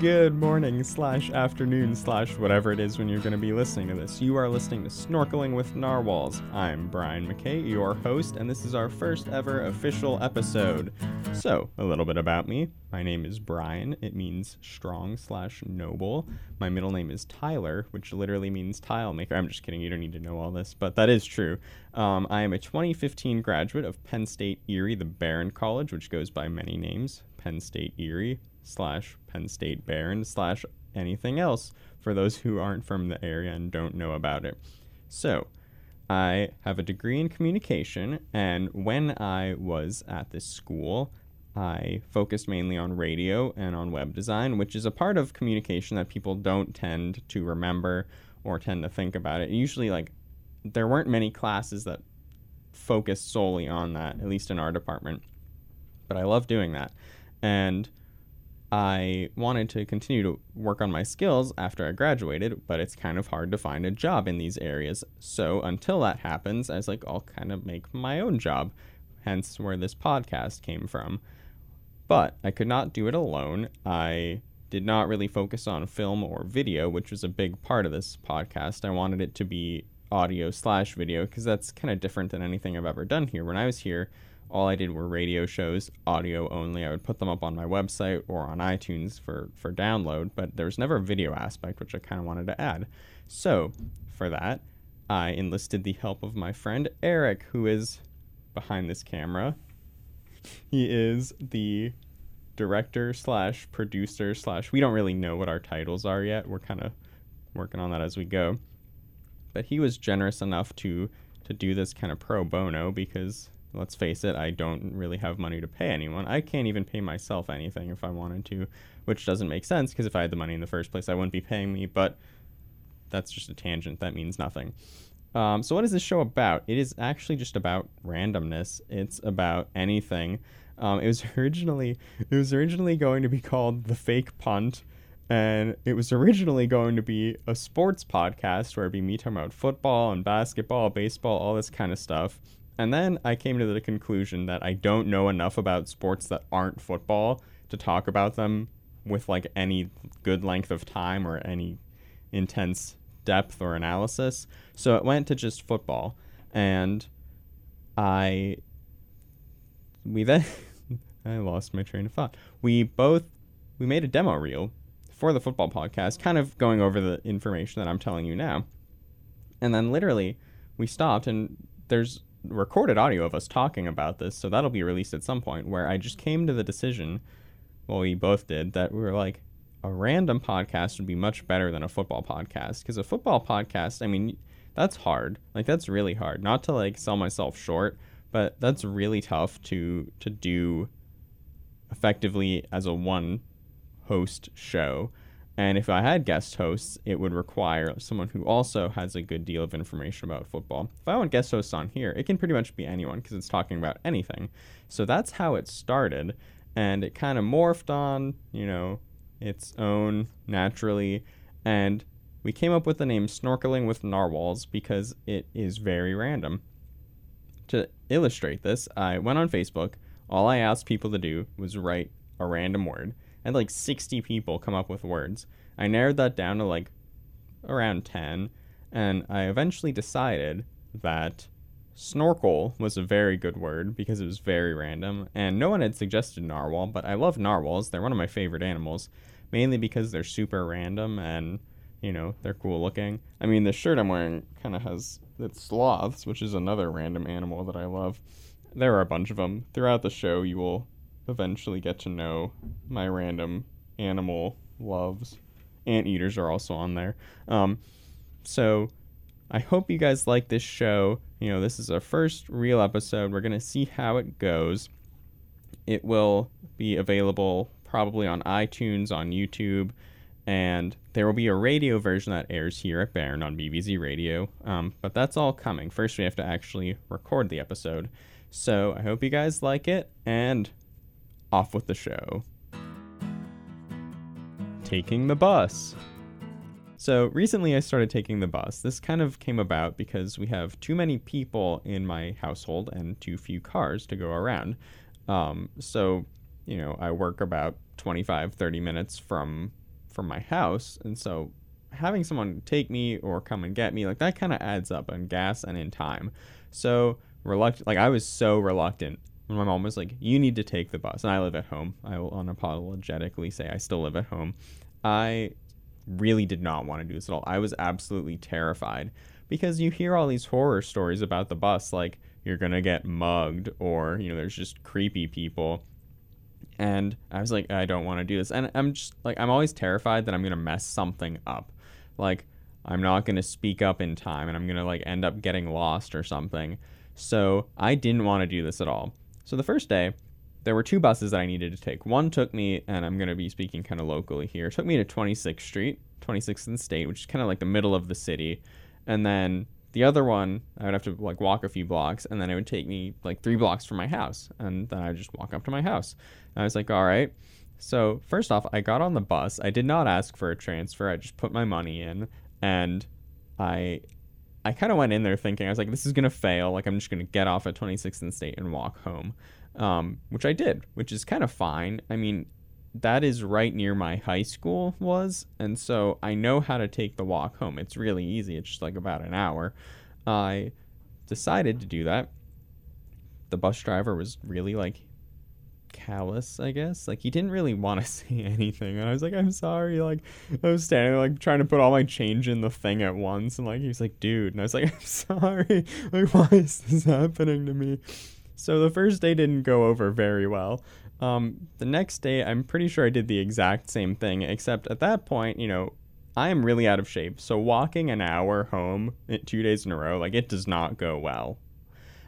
Good morning, slash afternoon, slash whatever it is when you're going to be listening to this. You are listening to Snorkeling with Narwhals. I'm Brian McKay, your host, and this is our first ever official episode. So, a little bit about me. My name is Brian. It means strong slash noble. My middle name is Tyler, which literally means tile maker. I'm just kidding. You don't need to know all this, but that is true. Um, I am a 2015 graduate of Penn State Erie, the Behrend College, which goes by many names. Penn State Erie slash Penn State Behrend slash anything else for those who aren't from the area and don't know about it. So, I have a degree in communication, and when I was at this school, I focused mainly on radio and on web design, which is a part of communication that people don't tend to remember or tend to think about it. Usually, like, there weren't many classes that focused solely on that, at least in our department. But I love doing that. And I wanted to continue to work on my skills after I graduated, but it's kind of hard to find a job in these areas. So until that happens, I was like, I'll kind of make my own job, hence where this podcast came from. But I could not do it alone. I did not really focus on film or video, which was a big part of this podcast. I wanted it to be audio slash video because that's kind of different than anything I've ever done here. When I was here, all I did were radio shows, audio only. I would put them up on my website or on iTunes for, for download, but there was never a video aspect, which I kind of wanted to add. So, for that, I enlisted the help of my friend Eric, who is behind this camera. He is the director slash producer slash, we don't really know what our titles are yet. We're kind of working on that as we go. But he was generous enough to to do this kind of pro bono because let's face it, I don't really have money to pay anyone. I can't even pay myself anything if I wanted to, which doesn't make sense because if I had the money in the first place, I wouldn't be paying me. But that's just a tangent. That means nothing. Um, so, what is this show about? It is actually just about randomness. It's about anything. Um, it was originally it was originally going to be called the Fake Punt, and it was originally going to be a sports podcast where it'd be me talking about football and basketball, baseball, all this kind of stuff. And then I came to the conclusion that I don't know enough about sports that aren't football to talk about them with like any good length of time or any intense depth or analysis. So it went to just football. And I we then I lost my train of thought. We both we made a demo reel for the football podcast, kind of going over the information that I'm telling you now. And then literally we stopped and there's recorded audio of us talking about this, so that'll be released at some point. Where I just came to the decision, well, we both did, that we were like, a random podcast would be much better than a football podcast. Because a football podcast, I mean, that's hard. Like that's really hard. Not to like sell myself short, but that's really tough to to do effectively as a one host show. And if I had guest hosts, it would require someone who also has a good deal of information about football. If I want guest hosts on here, it can pretty much be anyone because it's talking about anything. So that's how it started. And it kind of morphed on, you know, its own naturally. And we came up with the name Snorkeling with Narwhals because it is very random. To illustrate this, I went on Facebook. All I asked people to do was write a random word and like 60 people come up with words. I narrowed that down to like around 10, and I eventually decided that snorkel was a very good word because it was very random, and no one had suggested narwhal, but I love narwhals. They're one of my favorite animals, mainly because they're super random and you know they're cool looking. I mean, the shirt I'm wearing kind of has it's sloths, which is another random animal that I love. There are a bunch of them throughout the show. You will eventually get to know my random animal loves. Anteaters are also on there. Um, so I hope you guys like this show. You know, this is our first real episode. We're going to see how it goes. It will be available probably on iTunes, on YouTube, and there will be a radio version that airs here at Behrend on BBZ Radio. Um, but that's all coming. First, we have to actually record the episode. So I hope you guys like it, and off with the show. Taking the bus. So recently I started taking the bus. This kind of came about because we have too many people in my household and too few cars to go around. Um, so, you know, I work about 25, 30 minutes from from my house. And so having someone take me or come and get me, like that kind of adds up in gas and in time. So reluctant, like I was so reluctant when my mom was like, "You need to take the bus," and I live at home. I will unapologetically say I still live at home. I really did not want to do this at all. I was absolutely terrified because you hear all these horror stories about the bus, like you're gonna get mugged or you know there's just creepy people. And I was like, I don't want to do this, and I'm just like, I'm always terrified that I'm gonna mess something up, like I'm not gonna speak up in time, and I'm gonna like end up getting lost or something. So I didn't want to do this at all. So the first day, there were two buses that I needed to take. One took me, and I'm going to be speaking kind of locally here, took me to 26th Street, 26th and State, which is kind of like the middle of the city. And then the other one, I would have to like walk a few blocks, and then it would take me like three blocks from my house. And then I would just walk up to my house. And I was like, all right. So, first off, I got on the bus. I did not ask for a transfer. I just put my money in, and I I kind of went in there thinking I was like, this is gonna fail. Like I'm just gonna get off at 26th and State and walk home, um, which I did, which is kind of fine. I mean, that is right near my high school was, and so I know how to take the walk home. It's really easy. It's just like about an hour. I decided to do that. The bus driver was really like callous, I guess. Like he didn't really want to say anything. And I was like, I'm sorry. Like I was standing like trying to put all my change in the thing at once and like he was like, dude. And I was like, I'm sorry. Like why is this happening to me? So the first day didn't go over very well. Um, the next day, I'm pretty sure I did the exact same thing, except at that point, you know, I am really out of shape. So walking an hour home eh, two days in a row, like it does not go well.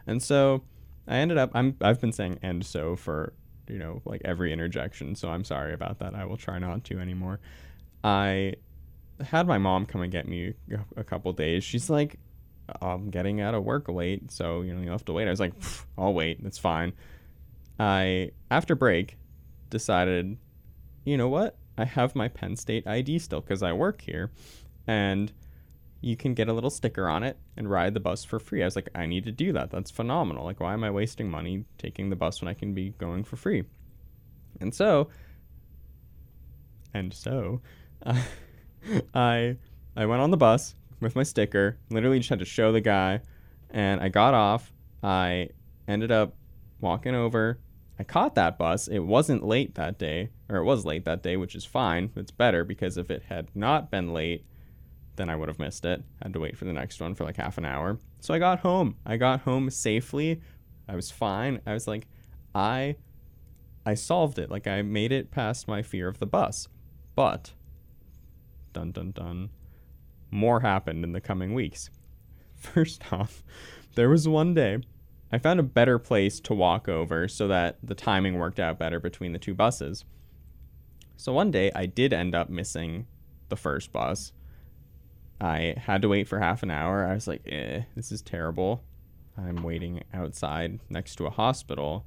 And so I ended up I'm I've been saying and so for you know, like every interjection. So I'm sorry about that. I will try not to anymore. I had my mom come and get me a couple days. She's like, I'm getting out of work late, so you know you'll have to wait. I was like, I'll wait. That's fine. I after break decided, you know what? I have my Penn State ID still because I work here, and you can get a little sticker on it and ride the bus for free. I was like, I need to do that. That's phenomenal. Like, why am I wasting money taking the bus when I can be going for free? And so, and so, uh, I I went on the bus with my sticker. Literally just had to show the guy, and I got off. I ended up walking over. I caught that bus. It wasn't late that day, or it was late that day, which is fine. It's better because if it had not been late, then I would have missed it. I had to wait for the next one for like half an hour. So I got home. I got home safely. I was fine. I was like, I I solved it. Like I made it past my fear of the bus. But dun dun dun more happened in the coming weeks. First off, there was one day I found a better place to walk over so that the timing worked out better between the two buses. So one day I did end up missing the first bus I had to wait for half an hour. I was like, eh, this is terrible. I'm waiting outside next to a hospital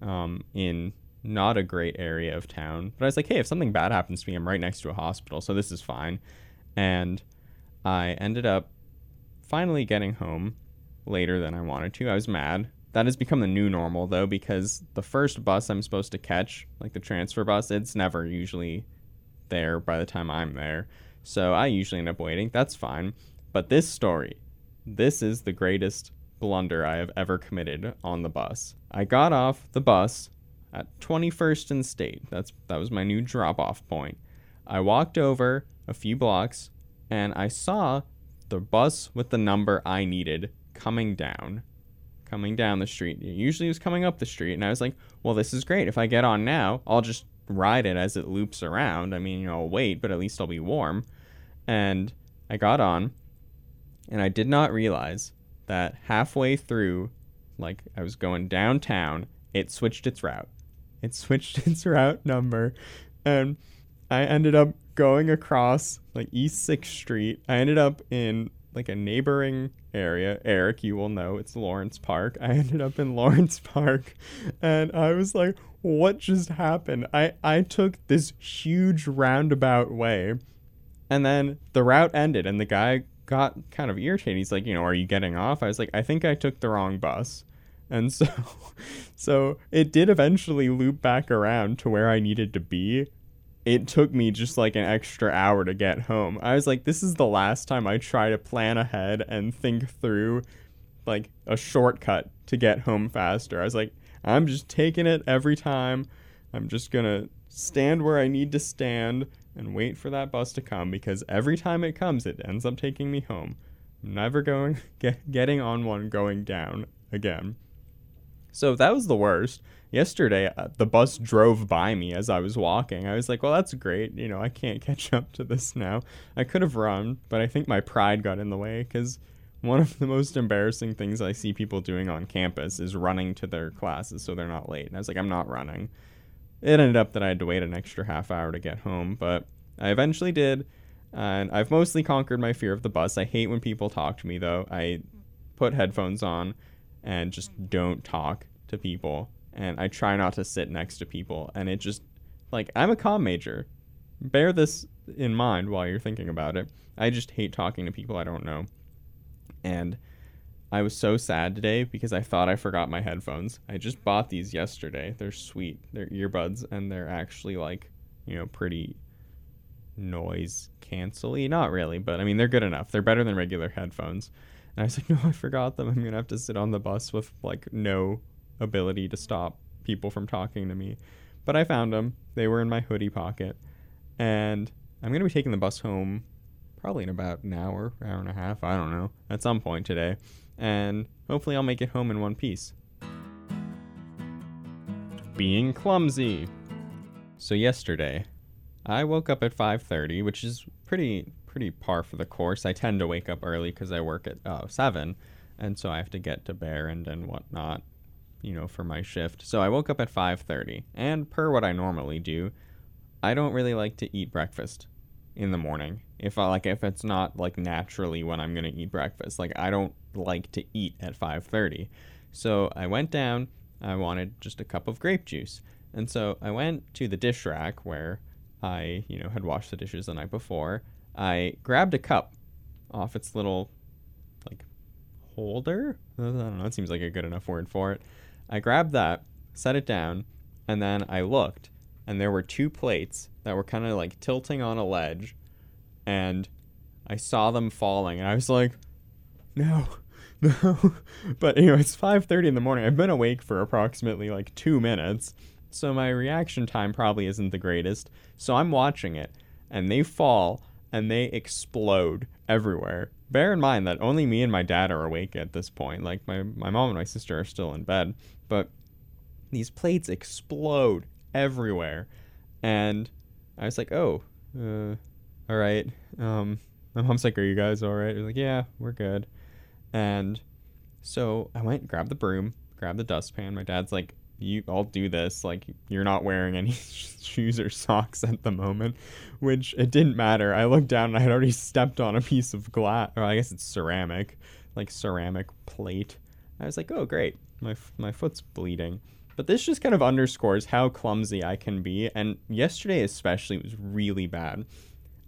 um, in not a great area of town. But I was like, hey, if something bad happens to me, I'm right next to a hospital, so this is fine. And I ended up finally getting home later than I wanted to. I was mad. That has become the new normal, though, because the first bus I'm supposed to catch, like the transfer bus, it's never usually there by the time I'm there. So I usually end up waiting. That's fine. But this story, this is the greatest blunder I have ever committed on the bus. I got off the bus at 21st and State. That's that was my new drop-off point. I walked over a few blocks and I saw the bus with the number I needed coming down. Coming down the street. It usually was coming up the street and I was like, "Well, this is great. If I get on now, I'll just ride it as it loops around. I mean, you know, I'll wait, but at least I'll be warm." And I got on, and I did not realize that halfway through, like I was going downtown, it switched its route. It switched its route number, and I ended up going across like East 6th Street. I ended up in like a neighboring area. Eric, you will know it's Lawrence Park. I ended up in Lawrence Park and I was like, what just happened? I, I took this huge roundabout way and then the route ended, and the guy got kind of irritated. He's like, you know, are you getting off? I was like, I think I took the wrong bus. And so so it did eventually loop back around to where I needed to be. it took me just like an extra hour to get home. I was like, this is the last time I try to plan ahead and think through like a shortcut to get home faster. I was like, I'm just taking it every time. I'm just going to stand where I need to stand and wait for that bus to come because every time it comes, it ends up taking me home. Never going, get, getting on one going down again. So that was the worst. Yesterday, uh, the bus drove by me as I was walking. I was like, well, that's great. You know, I can't catch up to this now. I could have run, but I think my pride got in the way because one of the most embarrassing things I see people doing on campus is running to their classes so they're not late. And I was like, I'm not running. It ended up that I had to wait an extra half hour to get home, but I eventually did. And I've mostly conquered my fear of the bus. I hate when people talk to me, though. I put headphones on and just don't talk to people. And I try not to sit next to people. And it just, like, I'm a comm major. Bear this in mind while you're thinking about it. I just hate talking to people I don't know. And I was so sad today because I thought I forgot my headphones. I just bought these yesterday. They're sweet. They're earbuds and they're actually like, you know, pretty noise cancelly. Not really, but I mean, they're good enough. They're better than regular headphones. And I was like, no, I forgot them. I'm going to have to sit on the bus with like no ability to stop people from talking to me. But I found them. They were in my hoodie pocket. And I'm going to be taking the bus home probably in about an hour, hour and a half. I don't know. At some point today. And hopefully I'll make it home in one piece. Being clumsy. So yesterday, I woke up at 5:30, which is pretty pretty par for the course. I tend to wake up early because I work at uh, seven, and so I have to get to Behrend and whatnot, you know, for my shift. So I woke up at 5:30, and per what I normally do, I don't really like to eat breakfast in the morning. If I like, if it's not like naturally when I'm gonna eat breakfast, like I don't like to eat at 5:30. So I went down. I wanted just a cup of grape juice, and so I went to the dish rack where I, you know, had washed the dishes the night before. I grabbed a cup off its little like holder. I don't know, it seems like a good enough word for it. I grabbed that, set it down, and then I looked and there were two plates that were kind of like tilting on a ledge and I saw them falling and I was like, "No." No. but you know, it's 5:30 in the morning. I've been awake for approximately like 2 minutes so my reaction time probably isn't the greatest. So I'm watching it, and they fall and they explode everywhere. Bear in mind that only me and my dad are awake at this point. Like my, my mom and my sister are still in bed, but these plates explode everywhere. And I was like, oh, uh, all right. Um, my mom's like, are you guys all right? Was like, yeah, we're good. And so I went, grabbed the broom, grabbed the dustpan. My dad's like, you I'll do this like you're not wearing any shoes or socks at the moment which it didn't matter I looked down and I had already stepped on a piece of glass or I guess it's ceramic like ceramic plate I was like oh great my my foot's bleeding but this just kind of underscores how clumsy I can be and yesterday especially was really bad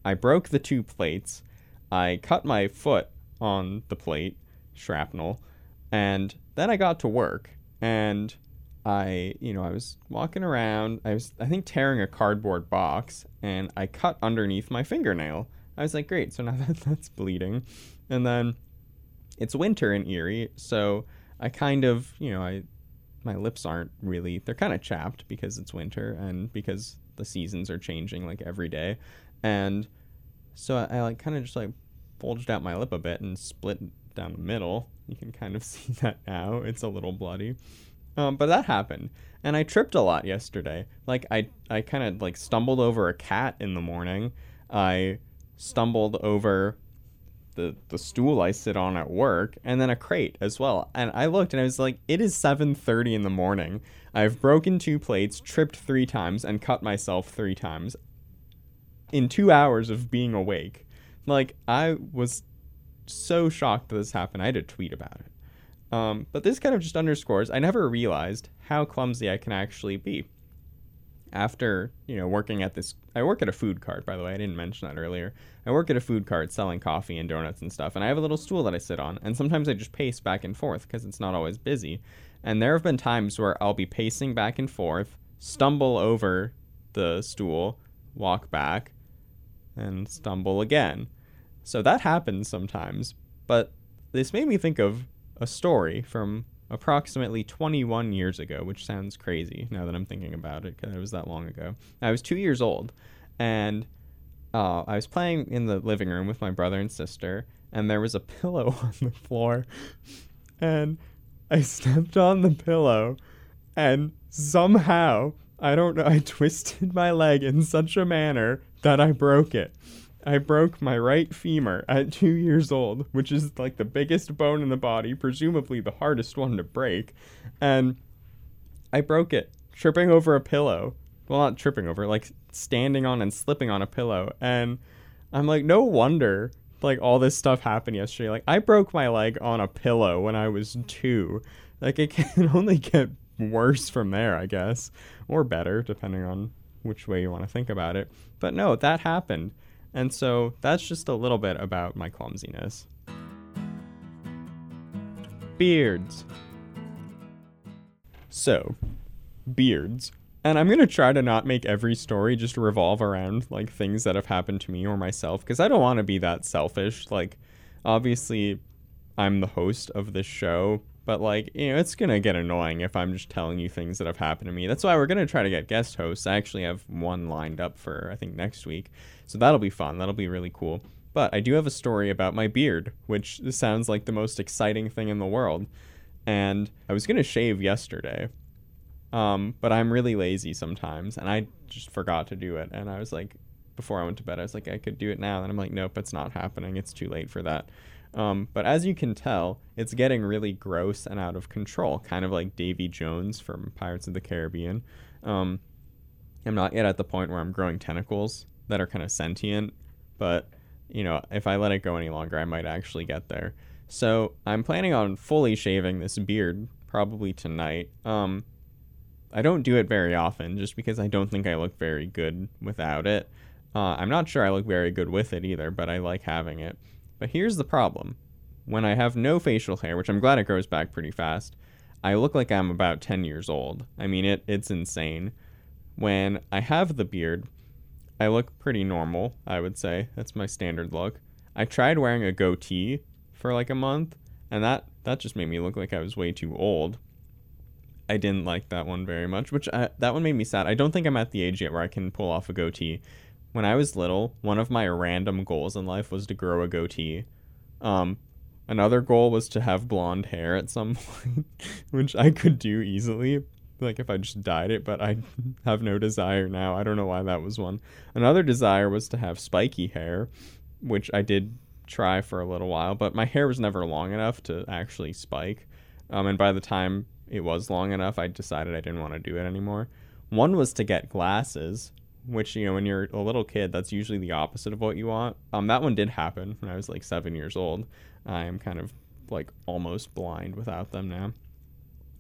I broke the two plates I cut my foot on the plate shrapnel and then I got to work and I, you know, I was walking around. I was, I think, tearing a cardboard box, and I cut underneath my fingernail. I was like, great, so now that that's bleeding. And then it's winter in Erie, so I kind of, you know, I, my lips aren't really, they're kind of chapped because it's winter and because the seasons are changing like every day. And so I, I like kind of just like bulged out my lip a bit and split down the middle. You can kind of see that now. It's a little bloody. Um, but that happened, and I tripped a lot yesterday. Like I, I kind of like stumbled over a cat in the morning. I stumbled over the the stool I sit on at work, and then a crate as well. And I looked, and I was like, it is seven thirty in the morning. I've broken two plates, tripped three times, and cut myself three times in two hours of being awake. Like I was so shocked that this happened. I had to tweet about it. Um, but this kind of just underscores I never realized how clumsy I can actually be. After, you know, working at this, I work at a food cart, by the way, I didn't mention that earlier. I work at a food cart selling coffee and donuts and stuff, and I have a little stool that I sit on, and sometimes I just pace back and forth because it's not always busy. And there have been times where I'll be pacing back and forth, stumble over the stool, walk back, and stumble again. So that happens sometimes. But this made me think of a story from approximately 21 years ago, which sounds crazy now that I'm thinking about it because it was that long ago. I was two years old, and uh, I was playing in the living room with my brother and sister, and there was a pillow on the floor, and I stepped on the pillow, and somehow I don't know I twisted my leg in such a manner that I broke it. I broke my right femur at two years old, which is like the biggest bone in the body, presumably the hardest one to break. And I broke it tripping over a pillow. Well, not tripping over, like standing on and slipping on a pillow. And I'm like, no wonder like all this stuff happened yesterday. Like I broke my leg on a pillow when I was two. Like it can only get worse from there, I guess, or better, depending on which way you want to think about it. But no, that happened. And so that's just a little bit about my clumsiness. Beards. So, beards. And I'm going to try to not make every story just revolve around like things that have happened to me or myself because I don't want to be that selfish. Like, obviously, I'm the host of this show, but like, you know, it's to get annoying if I'm just telling you things that have happened to me. That's why we're to try to get guest hosts. I actually have one lined up for, I think, next week. So that'll be fun. That'll be really cool. But I do have a story about my beard, which sounds like the most exciting thing in the world. And I was to shave yesterday. Um, but I'm really lazy sometimes, and I just forgot to do it. And I was like, before I went to bed, I was like, I could do it now. And I'm like, nope, it's not happening. It's too late for that. Um, but as you can tell, it's getting really gross and out of control, kind of like Davy Jones from Pirates of the Caribbean. Um, I'm not yet at the point where I'm growing tentacles that are kind of sentient, but you know, if I let it go any longer, I might actually get there. So I'm planning on fully shaving this beard probably tonight. Um, I don't do it very often just because I don't think I look very good without it. Uh, I'm not sure I look very good with it either, but I like having it. But here's the problem. When I have no facial hair, which I'm glad it grows back pretty fast, I look like I'm about 10 years old. I mean, it, it's insane. When I have the beard, I look pretty normal, I would say. That's my standard look. I tried wearing a goatee for like a month, and that, that just made me look like I was way too old. I didn't like that one very much, which I, that one made me sad. I don't think I'm at the age yet where I can pull off a goatee when I was little, one of my random goals in life was to grow a goatee. Um, another goal was to have blonde hair at some point, which I could do easily, like if I just dyed it, but I have no desire now. I don't know why that was one. Another desire was to have spiky hair, which I did try for a little while, but my hair was never long enough to actually spike. Um, and by the time it was long enough, I decided I didn't want to do it anymore. One was to get glasses, which you know when you're a little kid that's usually the opposite of what you want. Um that one did happen when i was like seven years old. I am kind of like almost blind without them now.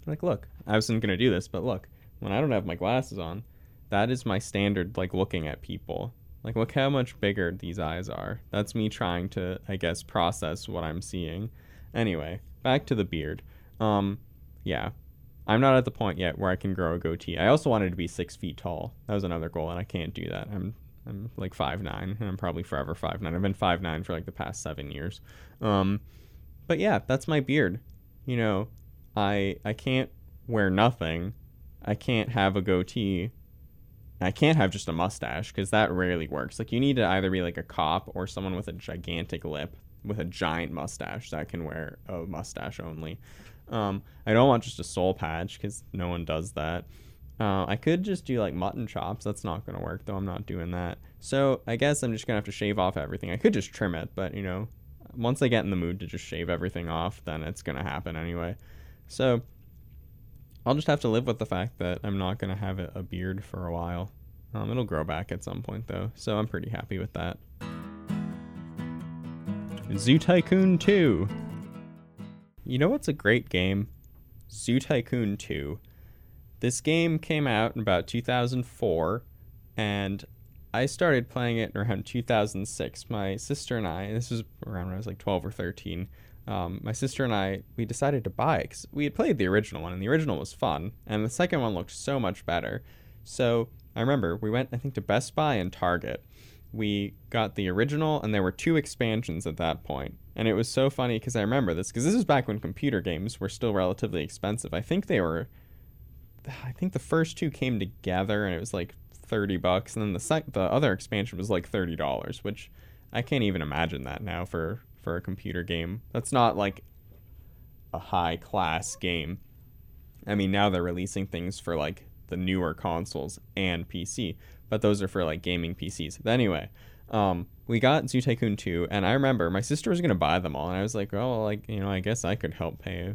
Like look i wasn't going to do this but look when i don't have my glasses on that is my standard like looking at people. Like look how much bigger these eyes are. That's me trying to i guess process what i'm seeing. Anyway back to the beard. Um yeah I'm not at the point yet where I can grow a goatee. I also wanted to be six feet tall. That was another goal, and I can't do that. I'm I'm like five nine, and I'm probably forever five nine. I've been five nine for like the past seven years. Um, but yeah, that's my beard. You know, I I can't wear nothing. I can't have a goatee. I can't have just a mustache because that rarely works. Like you need to either be like a cop or someone with a gigantic lip with a giant mustache that can wear a mustache only. Um, I don't want just a soul patch because no one does that. Uh, I could just do like mutton chops. That's not going to work though. I'm not doing that. So I guess I'm just going to have to shave off everything. I could just trim it, but you know, once I get in the mood to just shave everything off, then it's going to happen anyway. So I'll just have to live with the fact that I'm not going to have a beard for a while. Um, it'll grow back at some point though, so I'm pretty happy with that. Zoo Tycoon 2. You know what's a great game? Zoo Tycoon 2. This game came out in about 2004, and I started playing it around 2006. My sister and I, this was around when I was like 12 or 13, um, my sister and I, we decided to buy it because we had played the original one, and the original was fun, and the second one looked so much better. So I remember we went, I think, to Best Buy and Target. We got the original, and there were two expansions at that point. And it was so funny because I remember this because this was back when computer games were still relatively expensive. I think they were, I think the first two came together, and it was like thirty bucks, and then the sec- the other expansion was like thirty dollars, which I can't even imagine that now for for a computer game. That's not like a high class game. I mean, now they're releasing things for like the newer consoles and PC, but those are for like gaming PCs. But anyway, um, we got Zoo Tycoon 2, and I remember my sister was gonna buy them all, and I was like, oh, like you know, I guess I could help pay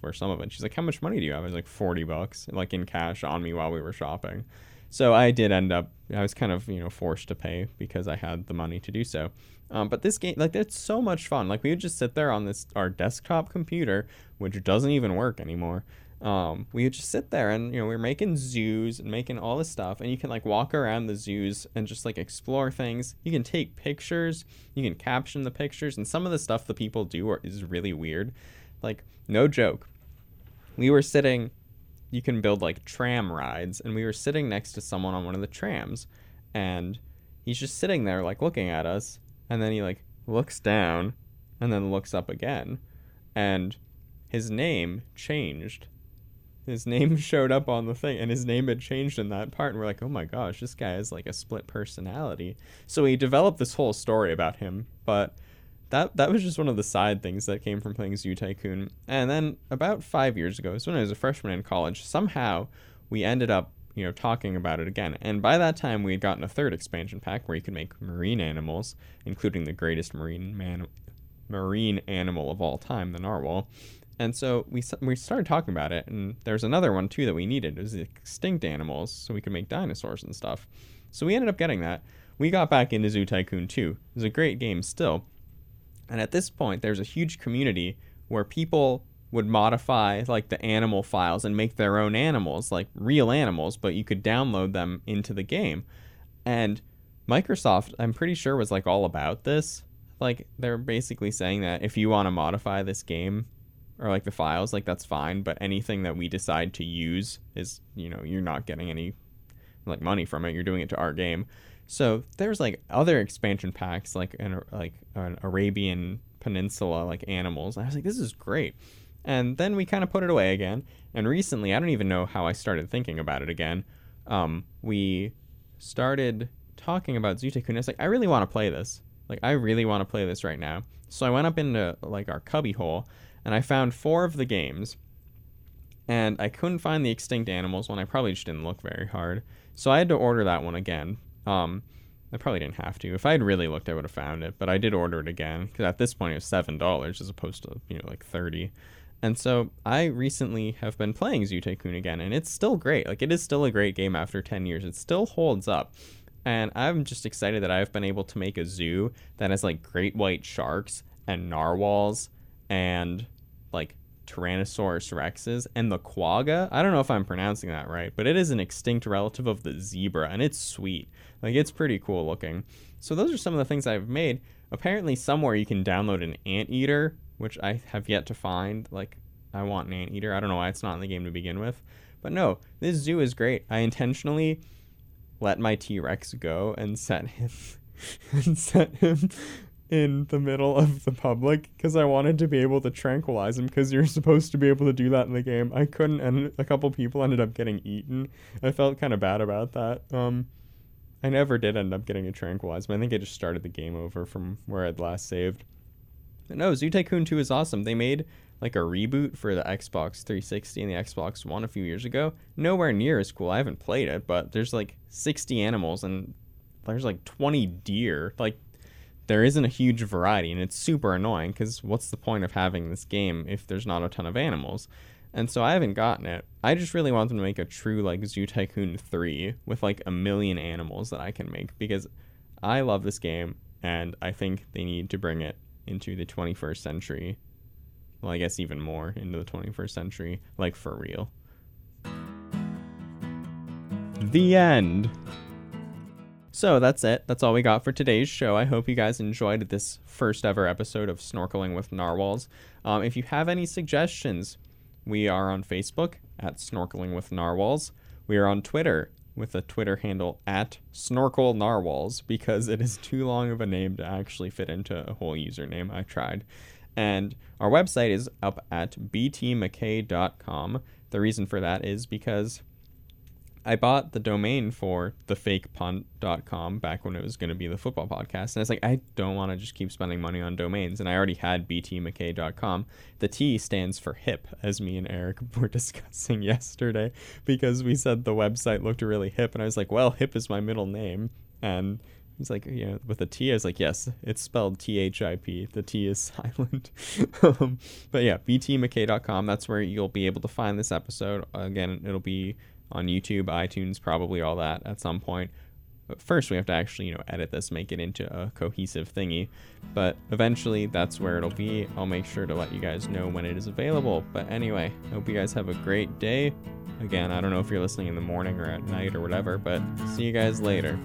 for some of it. She's like, how much money do you have? I was like, forty bucks, like in cash on me while we were shopping. So I did end up, I was kind of you know forced to pay because I had the money to do so. Um, but this game, like, it's so much fun. Like, we would just sit there on this our desktop computer, which doesn't even work anymore, um, we would just sit there and you know we are making zoos and making all this stuff and you can like walk around the zoos and just like explore things. You can take pictures. You can caption the pictures and some of the stuff the people do are, is really weird. Like no joke. We were sitting you can build like tram rides and we were sitting next to someone on one of the trams and he's just sitting there like looking at us and then he like looks down and then looks up again and his name changed his name showed up on the thing and his name had changed in that part and we're like oh my gosh this guy is like a split personality. So we developed this whole story about him but that that was just one of the side things that came from playing zoo tycoon. And then about five years ago so when i was a freshman in college somehow we ended up you know talking about it again. And by that time we had gotten a third expansion pack where you could make marine animals including the greatest marine man marine animal of all time the narwhal and so we we started talking about it, and there's another one too that we needed. It was extinct animals, so we could make dinosaurs and stuff. So we ended up getting that. We got back into Zoo Tycoon 2. It was a great game still. And at this point, there's a huge community where people would modify like the animal files and make their own animals, like real animals, but you could download them into the game. And Microsoft, I'm pretty sure, was like all about this. Like they're basically saying that if you want to modify this game, or like the files, like that's fine. But anything that we decide to use is, you know, you're not getting any like money from it. You're doing it to our game. So there's like other expansion packs, like an like an Arabian Peninsula, like animals. I was like, this is great. And then we kind of put it away again. And recently, I don't even know how I started thinking about it again. Um, we started talking about Zoo Tycoon. I was like, I really want to play this. Like, I really want to play this right now. So I went up into like our cubby hole and I found four of the games, and I couldn't find the extinct animals one. I probably just didn't look very hard, so I had to order that one again. Um, I probably didn't have to. If I had really looked, I would have found it, but I did order it again because at this point it was seven dollars as opposed to you know like thirty. And so I recently have been playing Zoo Tycoon again, and it's still great. Like it is still a great game after ten years. It still holds up. And I'm just excited that I've been able to make a zoo that has like great white sharks and narwhals and like Tyrannosaurus rexes and the quagga. I don't know if I'm pronouncing that right, but it is an extinct relative of the zebra and it's sweet. Like it's pretty cool looking. So those are some of the things I've made. Apparently somewhere you can download an anteater, which I have yet to find. Like I want an anteater. I don't know why it's not in the game to begin with. But no, this zoo is great. I intentionally let my T-Rex go and set him and set him in the middle of the public because I wanted to be able to tranquilize him because you're supposed to be able to do that in the game. I couldn't, and a couple people ended up getting eaten. I felt kind of bad about that. Um, I never did end up getting a but I think I just started the game over from where I'd last saved. But no, Zoo Tycoon 2 is awesome. They made like a reboot for the Xbox 360 and the Xbox One a few years ago. Nowhere near as cool. I haven't played it, but there's like 60 animals and there's like 20 deer. Like there isn't a huge variety and it's super annoying because what's the point of having this game if there's not a ton of animals and so i haven't gotten it i just really want them to make a true like zoo tycoon 3 with like a million animals that i can make because i love this game and i think they need to bring it into the 21st century well i guess even more into the 21st century like for real the end so that's it. That's all we got for today's show. I hope you guys enjoyed this first ever episode of Snorkeling with Narwhals. Um, if you have any suggestions, we are on Facebook at Snorkeling with Narwhals. We are on Twitter with a Twitter handle at Snorkel Narwhals because it is too long of a name to actually fit into a whole username. I tried. And our website is up at btmckay.com. The reason for that is because I bought the domain for thefakepunt.com back when it was going to be the football podcast. And I was like, I don't want to just keep spending money on domains. And I already had btmckay.com. The T stands for hip, as me and Eric were discussing yesterday, because we said the website looked really hip. And I was like, well, hip is my middle name. And He's like, you know, with a T. I was like, yes, it's spelled T H I P. The T is silent. um, but yeah, btmckay.com. That's where you'll be able to find this episode. Again, it'll be on YouTube, iTunes, probably all that at some point. But first, we have to actually, you know, edit this, make it into a cohesive thingy. But eventually, that's where it'll be. I'll make sure to let you guys know when it is available. But anyway, I hope you guys have a great day. Again, I don't know if you're listening in the morning or at night or whatever, but see you guys later.